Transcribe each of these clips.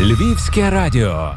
Львівське радіо.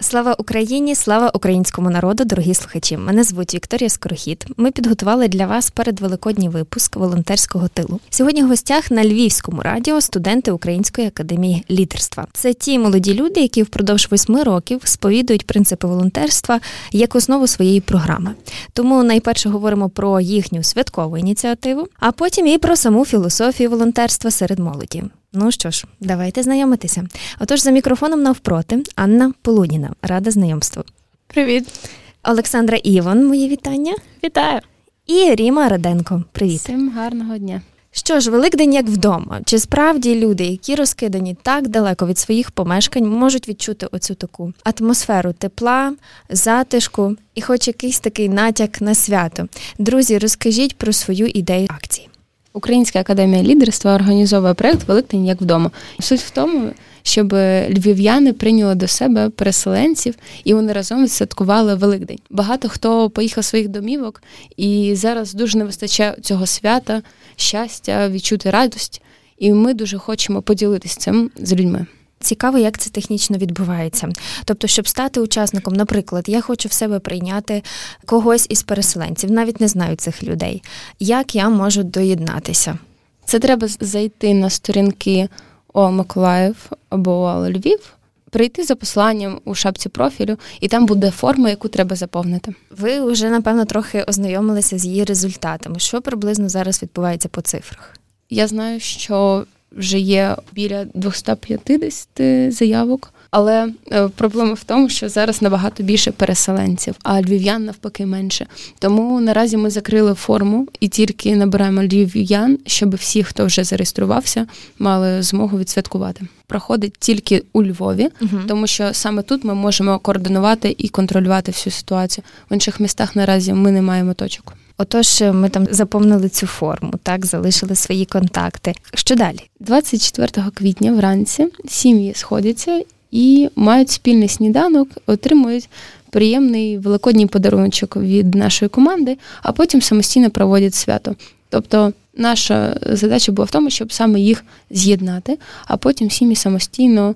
Слава Україні, слава українському народу, дорогі слухачі. Мене звуть Вікторія Скорохід. Ми підготували для вас передвеликодній випуск волонтерського тилу. Сьогодні в гостях на Львівському радіо студенти Української академії лідерства. Це ті молоді люди, які впродовж восьми років сповідують принципи волонтерства як основу своєї програми. Тому найперше говоримо про їхню святкову ініціативу, а потім і про саму філософію волонтерства серед молоді. Ну що ж, давайте знайомитися. Отож, за мікрофоном навпроти Анна Полуніна. Рада знайомству. Привіт, Олександра Іван, мої вітання. вітаю І Ріма Раденко. Привіт. всім гарного дня. Що ж, Великдень як вдома. Чи справді люди, які розкидані так далеко від своїх помешкань, можуть відчути оцю таку атмосферу тепла, затишку і хоч якийсь такий натяк на свято? Друзі, розкажіть про свою ідею акції. Українська академія лідерства організовує проект Великдень як вдома. Суть в тому, щоб львів'яни прийняли до себе переселенців і вони разом відсвяткували Великдень. Багато хто поїхав своїх домівок, і зараз дуже не вистачає цього свята, щастя, відчути радість. І ми дуже хочемо поділитися цим з людьми. Цікаво, як це технічно відбувається. Тобто, щоб стати учасником, наприклад, я хочу в себе прийняти когось із переселенців, навіть не знаю цих людей. Як я можу доєднатися? Це треба зайти на сторінки ОА Миколаїв або Львів, прийти за посланням у шапці профілю, і там буде форма, яку треба заповнити. Ви вже напевно трохи ознайомилися з її результатами. Що приблизно зараз відбувається по цифрах? Я знаю, що вже є біля 250 заявок. Але е, проблема в тому, що зараз набагато більше переселенців, а львів'ян навпаки менше. Тому наразі ми закрили форму і тільки набираємо львів'ян, щоб всі, хто вже зареєструвався, мали змогу відсвяткувати. Проходить тільки у Львові, Угу. тому що саме тут ми можемо координувати і контролювати всю ситуацію. В інших містах наразі ми не маємо точок. Отож, ми там заповнили цю форму, так залишили свої контакти. Що далі? 24 квітня вранці сім'ї сходяться і мають спільний сніданок, отримують приємний великодній подаруночок від нашої команди, а потім самостійно проводять свято. Тобто наша задача була в тому, щоб саме їх з'єднати, а потім сім'ї самостійно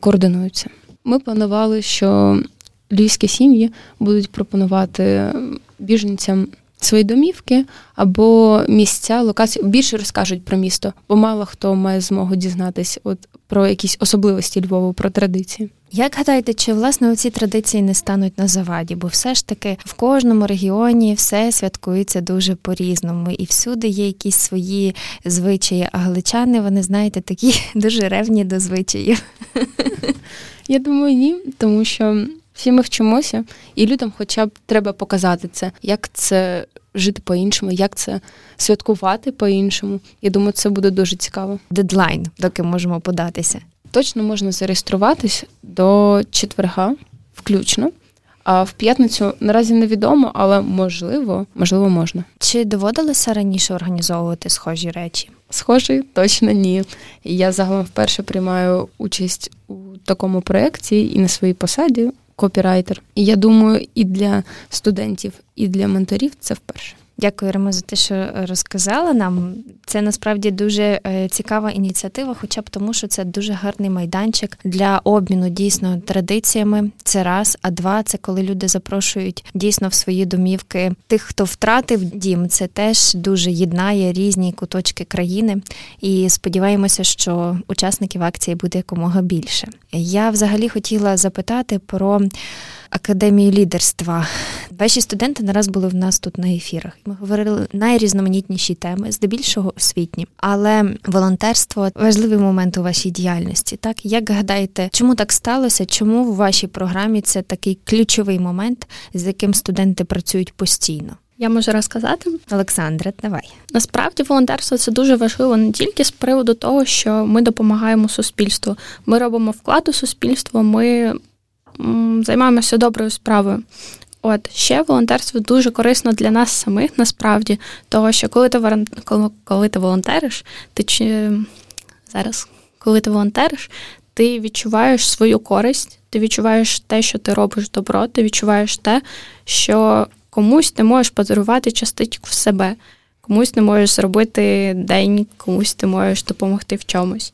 координуються. Ми планували, що львівські сім'ї будуть пропонувати біженцям свої домівки або місця, локації більше розкажуть про місто, бо мало хто має змогу дізнатись от про якісь особливості Львова, про традиції. Як гадаєте, чи власне ці традиції не стануть на заваді? Бо все ж таки в кожному регіоні все святкується дуже по-різному, і всюди є якісь свої звичаї. А галичани, вони знаєте, такі дуже ревні до звичаїв. Я думаю, ні, тому що всі ми вчимося, і людям хоча б треба показати це, як це жити по-іншому, як це святкувати по-іншому. Я думаю, це буде дуже цікаво. Дедлайн, доки можемо податися. Точно можна зареєструватись до четверга, включно. А в п'ятницю наразі невідомо, але можливо, можливо, можна. Чи доводилося раніше організовувати схожі речі? Схожий, точно ні. Я загалом вперше приймаю участь у такому проєкті і на своїй посаді копірайтер. І я думаю, і для студентів, і для менторів це вперше. Дякую, Римо, за те, що розказала нам. Це насправді дуже е, цікава ініціатива, хоча б тому, що це дуже гарний майданчик для обміну дійсно традиціями. Це раз, а два це коли люди запрошують дійсно в свої домівки тих, хто втратив дім. Це теж дуже єднає різні куточки країни. І сподіваємося, що учасників акції буде якомога більше. Я взагалі хотіла запитати про. Академію лідерства. Ваші студенти нараз були в нас тут на ефірах. Ми говорили найрізноманітніші теми, здебільшого освітні. Але волонтерство важливий момент у вашій діяльності. Так як гадаєте, чому так сталося? Чому в вашій програмі це такий ключовий момент, з яким студенти працюють постійно? Я можу розказати. Олександре, давай. Насправді волонтерство це дуже важливо не тільки з приводу того, що ми допомагаємо суспільству. Ми робимо вклад у суспільство, ми займаємося доброю справою. От ще волонтерство дуже корисно для нас самих, насправді, того, що коли ти коли, коли ти волонтериш, ти чи зараз, коли ти волонтериш, ти відчуваєш свою користь, ти відчуваєш те, що ти робиш добро, ти відчуваєш те, що комусь ти можеш подарувати частичку в себе, комусь ти можеш зробити день, комусь ти можеш допомогти в чомусь.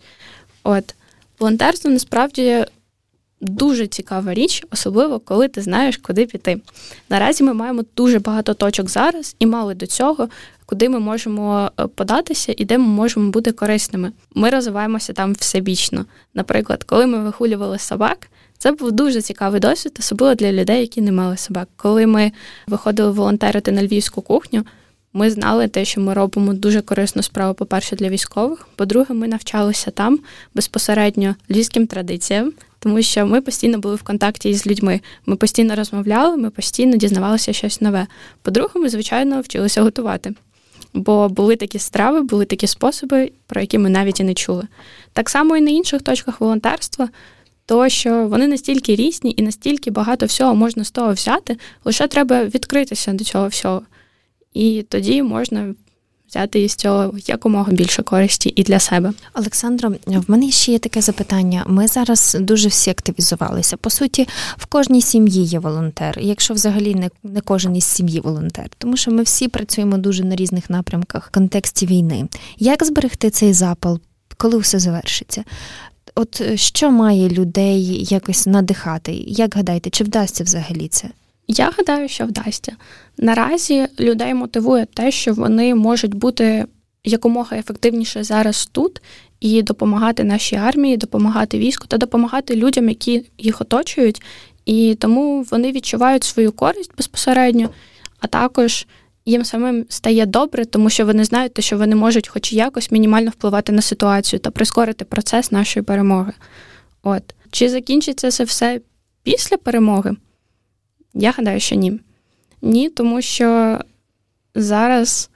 От. Волонтерство насправді дуже цікава річ, особливо коли ти знаєш, куди піти. Наразі ми маємо дуже багато точок зараз і мали до цього, куди ми можемо е, податися і де ми можемо бути корисними. Ми розвиваємося там всебічно. Наприклад, коли ми вихулювали собак. Це був дуже цікавий досвід, особливо для людей, які не мали собак. Коли ми виходили волонтерити на львівську кухню, ми знали те, що ми робимо дуже корисну справу, по-перше, для військових. По-друге, ми навчалися там безпосередньо львівським традиціям, тому що ми постійно були в контакті із людьми. Ми постійно розмовляли, ми постійно дізнавалися щось нове. По-друге, ми, звичайно, вчилися готувати. Бо були такі страви, були такі способи, про які ми навіть і не чули. Так само і на інших точках волонтерства, то що вони настільки різні і настільки багато всього можна з того взяти, лише треба відкритися до цього всього. І тоді можна взяти із цього якомога більше користі і для себе. Олександро, в мене ще є таке запитання. Ми зараз дуже всі активізувалися. По суті, в кожній сім'ї є волонтер, якщо взагалі не не кожен із сім'ї волонтер, тому що ми всі працюємо дуже на різних напрямках в контексті війни. Як зберегти цей запал, коли все завершиться? От що має людей якось надихати? Як гадаєте, чи вдасться взагалі це? Я гадаю, що вдасться. Наразі людей мотивує те, що вони можуть бути якомога ефективніше зараз тут і допомагати нашій армії, допомагати війську та допомагати людям, які їх оточують, і тому вони відчувають свою користь безпосередньо, а також їм самим стає добре, тому що вони знають, що вони можуть, хоч якось, мінімально впливати на ситуацію та прискорити процес нашої перемоги. От чи закінчиться це все після перемоги? Я гадаю, що ні. Ні, тому що зараз,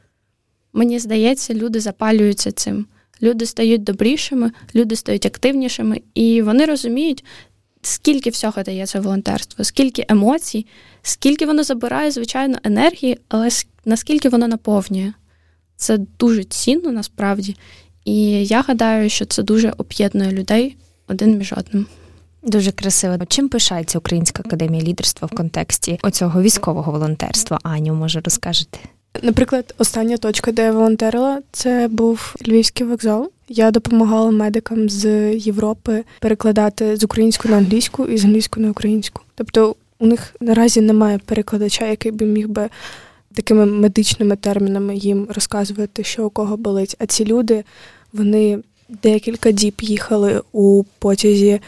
мені здається, люди запалюються цим. Люди стають добрішими, люди стають активнішими, і вони розуміють, скільки всього дає це волонтерство, скільки емоцій, скільки воно забирає, звичайно, енергії, але наскільки воно наповнює. Це дуже цінно насправді. І я гадаю, що це дуже об'єднує людей один між одним. Дуже красиво. Чим пишається Українська академія лідерства в контексті оцього військового волонтерства? Аню, може, розкажете? Наприклад, остання точка, де я волонтерила, це був Львівський вокзал. Я допомагала медикам з Європи перекладати з української на англійську і з англійської на українську. Тобто у них наразі немає перекладача, який би міг би такими медичними термінами їм розказувати, що у кого болить. А ці люди вони декілька діб їхали у потязі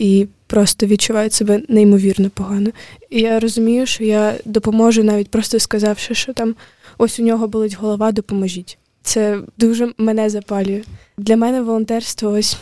і просто відчувають себе неймовірно погано. І я розумію, що я допоможу, навіть просто сказавши, що там ось у нього болить голова, допоможіть. Це дуже мене запалює. Для мене волонтерство ось.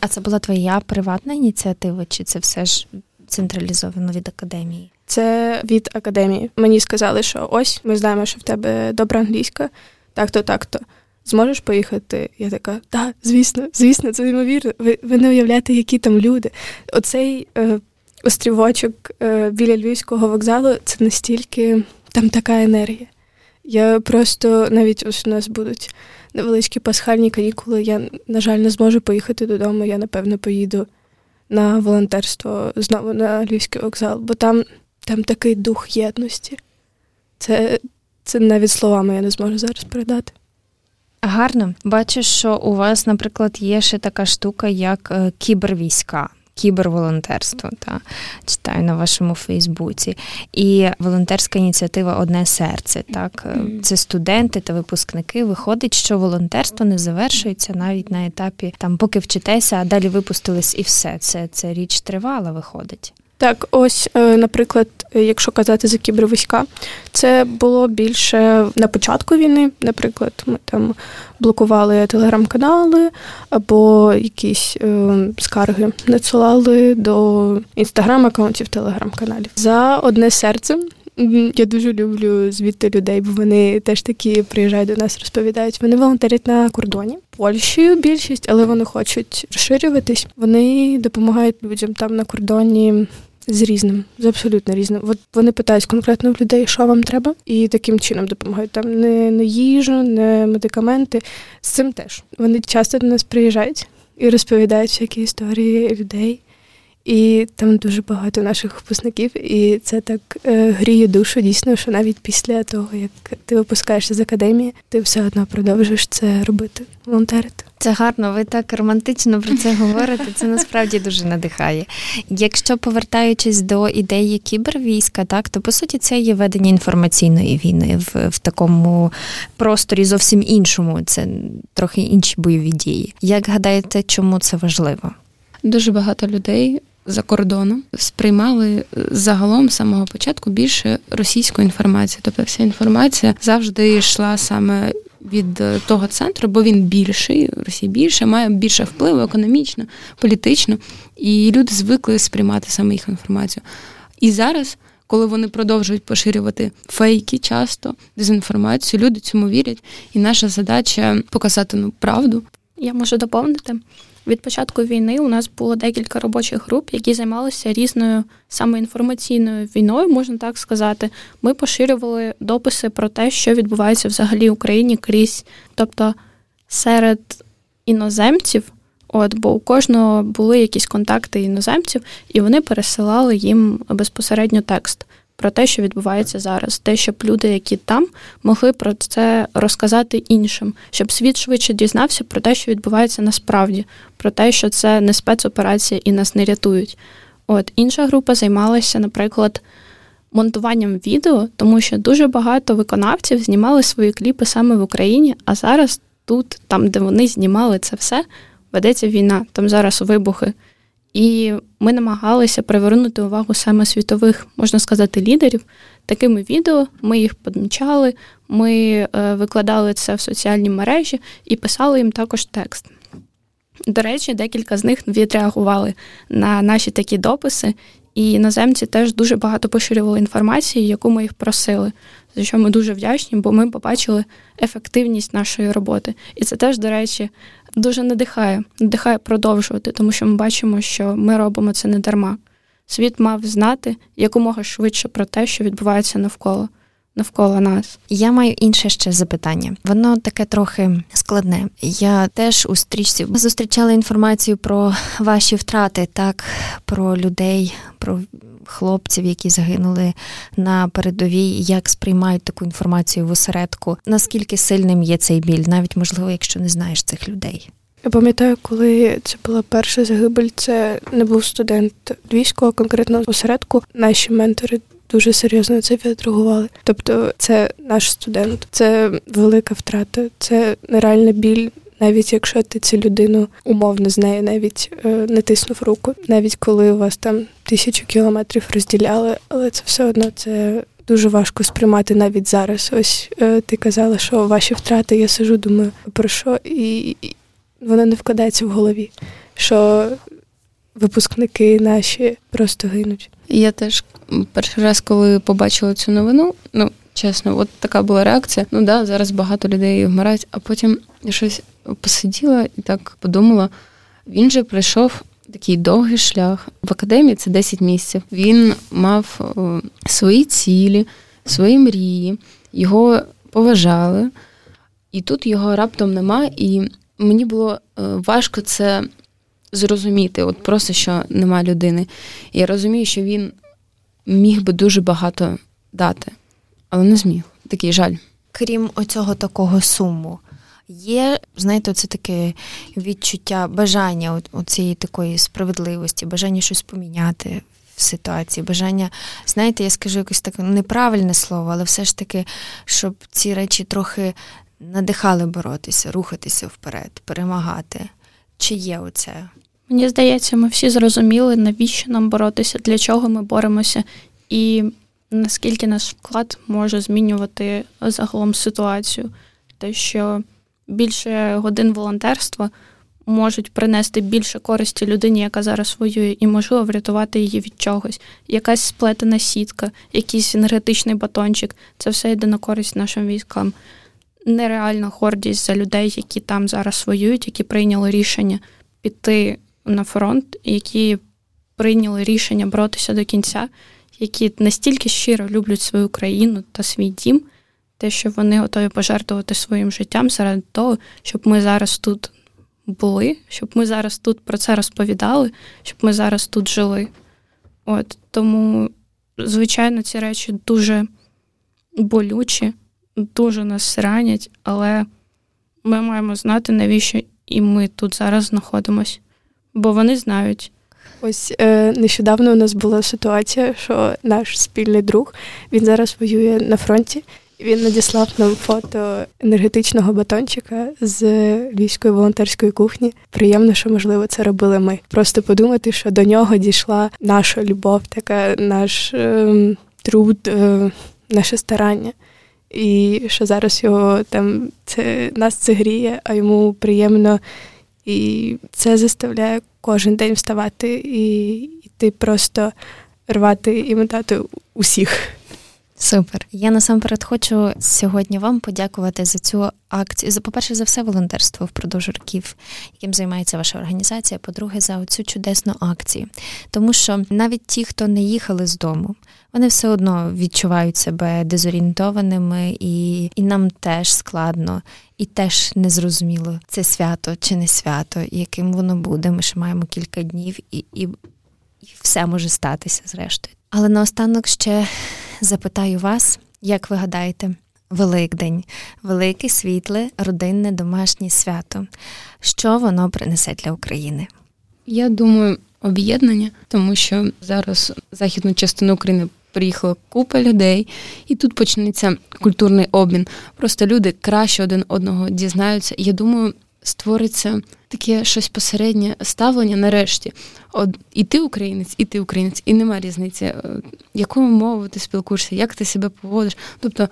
А це була твоя приватна ініціатива, чи це все ж централізовано від академії? Це від академії. Мені сказали, що ось ми знаємо, що в тебе добра англійська, так-то, так-то зможеш поїхати? Я така, так, звісно, звісно, це неймовірно. Ви ви не уявляєте, які там люди. Оцей е, острівочок е, біля Львівського вокзалу це настільки там така енергія. Я просто навіть ось у нас будуть невеличкі пасхальні канікули. Я, на жаль, не зможу поїхати додому. Я, напевно, поїду на волонтерство знову на Львівський вокзал, бо там там такий дух єдності. Це, Це навіть словами я не зможу зараз передати. Гарно. Бачу, що у вас, наприклад, є ще така штука, як е, кібервійська. Кіберволонтерство, та читаю на вашому Фейсбуці. І волонтерська ініціатива Одне серце. Так, е, це студенти та випускники. Виходить, що волонтерство не завершується навіть на етапі там, поки вчитеся, а далі випустились і все. Це це річ тривала, виходить. Так, ось, е, наприклад, якщо казати за кібервійська, це було більше на початку війни. Наприклад, ми там блокували телеграм-канали або якісь е, скарги надсилали до інстаграм-аккаунтів телеграм-каналів. За одне серце. Я дуже люблю звідти людей, бо вони теж такі приїжджають до нас, розповідають. Вони волонтерять на кордоні Польщею більшість, але вони хочуть розширюватись. Вони допомагають людям там на кордоні з різним, з абсолютно різним. От вони питають конкретно в людей, що вам треба, і таким чином допомагають. Там не, не їжу, не медикаменти. З цим теж вони часто до нас приїжджають і розповідають всякі історії людей. І там дуже багато наших випускників, і це так е, гріє душу, дійсно, що навіть після того, як ти випускаєшся з академії, ти все одно продовжуєш це робити, волонтерити. Це гарно, ви так романтично про це говорите. Це насправді дуже надихає. Якщо повертаючись до ідеї кібервійська, так то по суті це є ведення інформаційної війни в, в такому просторі зовсім іншому. Це трохи інші бойові дії. Як гадаєте, чому це важливо? Дуже багато людей. За кордоном сприймали загалом з самого початку більше російської інформації. Тобто вся інформація завжди йшла саме від е, того центру, бо він більший, Росія більше, має більше впливу економічно, політично, і люди звикли сприймати саме їх інформацію. І зараз, коли вони продовжують поширювати фейки, часто дезінформацію, люди цьому вірять. І наша задача показати ну правду. Я можу доповнити. Від початку війни у нас було декілька робочих груп, які займалися різною саме інформаційною війною, можна так сказати. Ми поширювали дописи про те, що відбувається взагалі в Україні крізь, тобто серед іноземців. От, бо у кожного були якісь контакти іноземців, і вони пересилали їм безпосередньо текст про те, що відбувається зараз, те, щоб люди, які там, могли про це розказати іншим, щоб світ швидше дізнався про те, що відбувається насправді, про те, що це не спецоперація і нас не рятують. От інша група займалася, наприклад, монтуванням відео, тому що дуже багато виконавців знімали свої кліпи саме в Україні, а зараз тут, там, де вони знімали це все, ведеться війна, там зараз вибухи. І ми намагалися привернути увагу саме світових, можна сказати, лідерів такими відео. Ми їх помічали, ми е, викладали це в соціальні мережі і писали їм також текст. До речі, декілька з них відреагували на наші такі дописи, і іноземці теж дуже багато поширювали інформації, яку ми їх просили, за що ми дуже вдячні, бо ми побачили ефективність нашої роботи. І це теж, до речі, дуже надихає, надихає продовжувати, тому що ми бачимо, що ми робимо це не дарма. Світ мав знати якомога швидше про те, що відбувається навколо. Навколо нас я маю інше ще запитання. Воно таке трохи складне. Я теж у стрічці зустрічала інформацію про ваші втрати, так про людей, про хлопців, які загинули на передовій, як сприймають таку інформацію в осередку. Наскільки сильним є цей біль, навіть можливо, якщо не знаєш цих людей. Я пам'ятаю, коли це була перша загибель, це не був студент львівського, конкретно осередку. Наші ментори дуже серйозно це відреагували. Тобто, це наш студент, це велика втрата, це нереальна біль навіть якщо ти цю людину умовно з нею навіть е, не тиснув руку, навіть коли вас там тисячу кілометрів розділяли, але це все одно це. Дуже важко сприймати навіть зараз. Ось е, ти казала, що ваші втрати, я сижу, думаю, про що, і воно не вкладається в голові, що випускники наші просто гинуть. Я теж перший раз, коли побачила цю новину, ну чесно, от така була реакція. Ну да, зараз багато людей вмирають, а потім я щось посиділа і так подумала. Він же пройшов такий довгий шлях. В академії це 10 місяців. Він мав свої цілі, свої мрії, його поважали, і тут його раптом нема. І мені було е, важко це зрозуміти, от просто що нема людини. І я розумію, що він міг би дуже багато дати, але не зміг. Такий жаль. Крім оцього такого суму, Є, знаєте, це таке відчуття, бажання цієї такої справедливості, бажання щось поміняти в ситуації, бажання, знаєте, я скажу якось таке неправильне слово, але все ж таки, щоб ці речі трохи надихали боротися, рухатися вперед, перемагати. Чи є оце? Мені здається, ми всі зрозуміли, навіщо нам боротися, для чого ми боремося, і наскільки наш вклад може змінювати загалом ситуацію. Те, що більше годин волонтерства можуть принести більше користі людині, яка зараз воює, і можливо врятувати її від чогось. Якась сплетена сітка, якийсь енергетичний батончик це все йде на користь нашим військам. Нереальна гордість за людей, які там зараз воюють, які прийняли рішення піти на фронт, які прийняли рішення боротися до кінця, які настільки щиро люблять свою країну та свій дім те, що вони готові пожертвувати своїм життям заради того, щоб ми зараз тут були, щоб ми зараз тут про це розповідали, щоб ми зараз тут жили. От Тому, звичайно, ці речі дуже болючі, дуже нас ранять, але ми маємо знати, навіщо і ми тут зараз знаходимось, бо вони знають. Ось е, нещодавно у нас була ситуація, що наш спільний друг він зараз воює на фронті. Він надіслав нам фото енергетичного батончика з львівської волонтерської кухні. Приємно, що можливо це робили ми. Просто подумати, що до нього дійшла наша любов, така наш е, труд, е, наше старання. І що зараз його там це нас це гріє, а йому приємно, і це заставляє кожен день вставати і йти просто рвати і метати усіх. Супер. Я насамперед хочу сьогодні вам подякувати за цю акцію. За, по-перше, за все волонтерство впродовж років, яким займається ваша організація. По-друге, за цю чудесну акцію. Тому що навіть ті, хто не їхали з дому, вони все одно відчувають себе дезорієнтованими, і, і нам теж складно. І теж незрозуміло, це свято чи не свято, яким воно буде. Ми ще маємо кілька днів, і, і, і все може статися зрештою. Але наостанок ще запитаю вас, як ви гадаєте, Великдень, велике, світле, родинне, домашнє свято. Що воно принесе для України? Я думаю, об'єднання, тому що зараз західну частину України приїхала купа людей, і тут почнеться культурний обмін. Просто люди краще один одного дізнаються. Я думаю, створиться таке щось посереднє ставлення нарешті. От і ти українець, і ти українець, і нема різниці, е, якою мовою ти спілкуєшся, як ти себе поводиш. Тобто,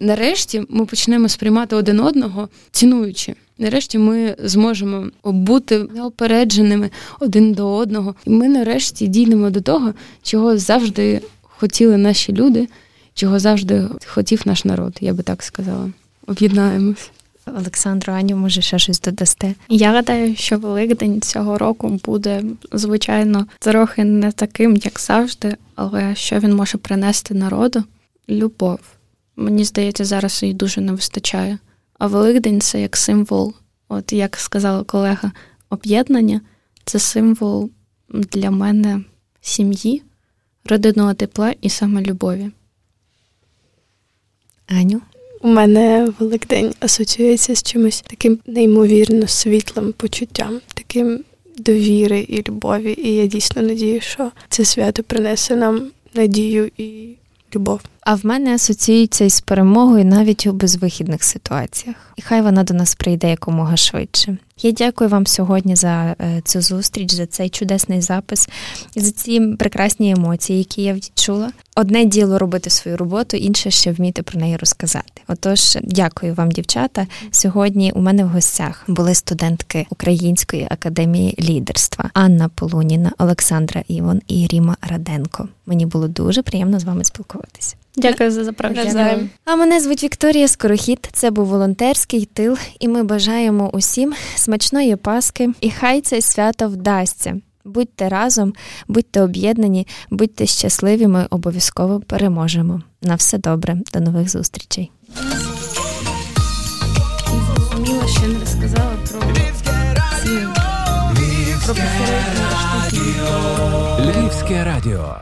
нарешті ми почнемо сприймати один одного, цінуючи. Нарешті ми зможемо бути неопередженими один до одного. І ми нарешті дійдемо до того, чого завжди хотіли наші люди, чого завжди хотів наш народ, я би так сказала. Об'єднаємось. Олександру, Аню, може, ще щось додасте? Я гадаю, що Великдень цього року буде, звичайно, трохи не таким, як завжди, але що він може принести народу любов. Мені здається, зараз її дуже не вистачає. А Великдень це як символ, от як сказала колега, об'єднання це символ для мене сім'ї, родинного тепла і саме любові. Аню? У мене Великдень асоціюється з чимось таким неймовірно світлим почуттям, таким довіри і любові. І я дійсно надію, що це свято принесе нам надію і любов. А в мене асоціюється із перемогою навіть у безвихідних ситуаціях. І хай вона до нас прийде якомога швидше. Я дякую вам сьогодні за е, цю зустріч, за цей чудесний запис за ці прекрасні емоції, які я відчула. Одне діло робити свою роботу, інше ще вміти про неї розказати. Отож, дякую вам, дівчата. Сьогодні у мене в гостях були студентки Української академії лідерства Анна Полуніна, Олександра Івон і Ріма Раденко. Мені було дуже приємно з вами спілкуватися. Дякую за запрошення. А мене звуть Вікторія Скорохід. Це був волонтерський тил, і ми бажаємо усім смачної паски. І хай це свято вдасться. Будьте разом, будьте об'єднані, будьте щасливі. Ми обов'язково переможемо. На все добре, до нових зустрічей. Зрозуміло, ще не розказала про Львівське радіо.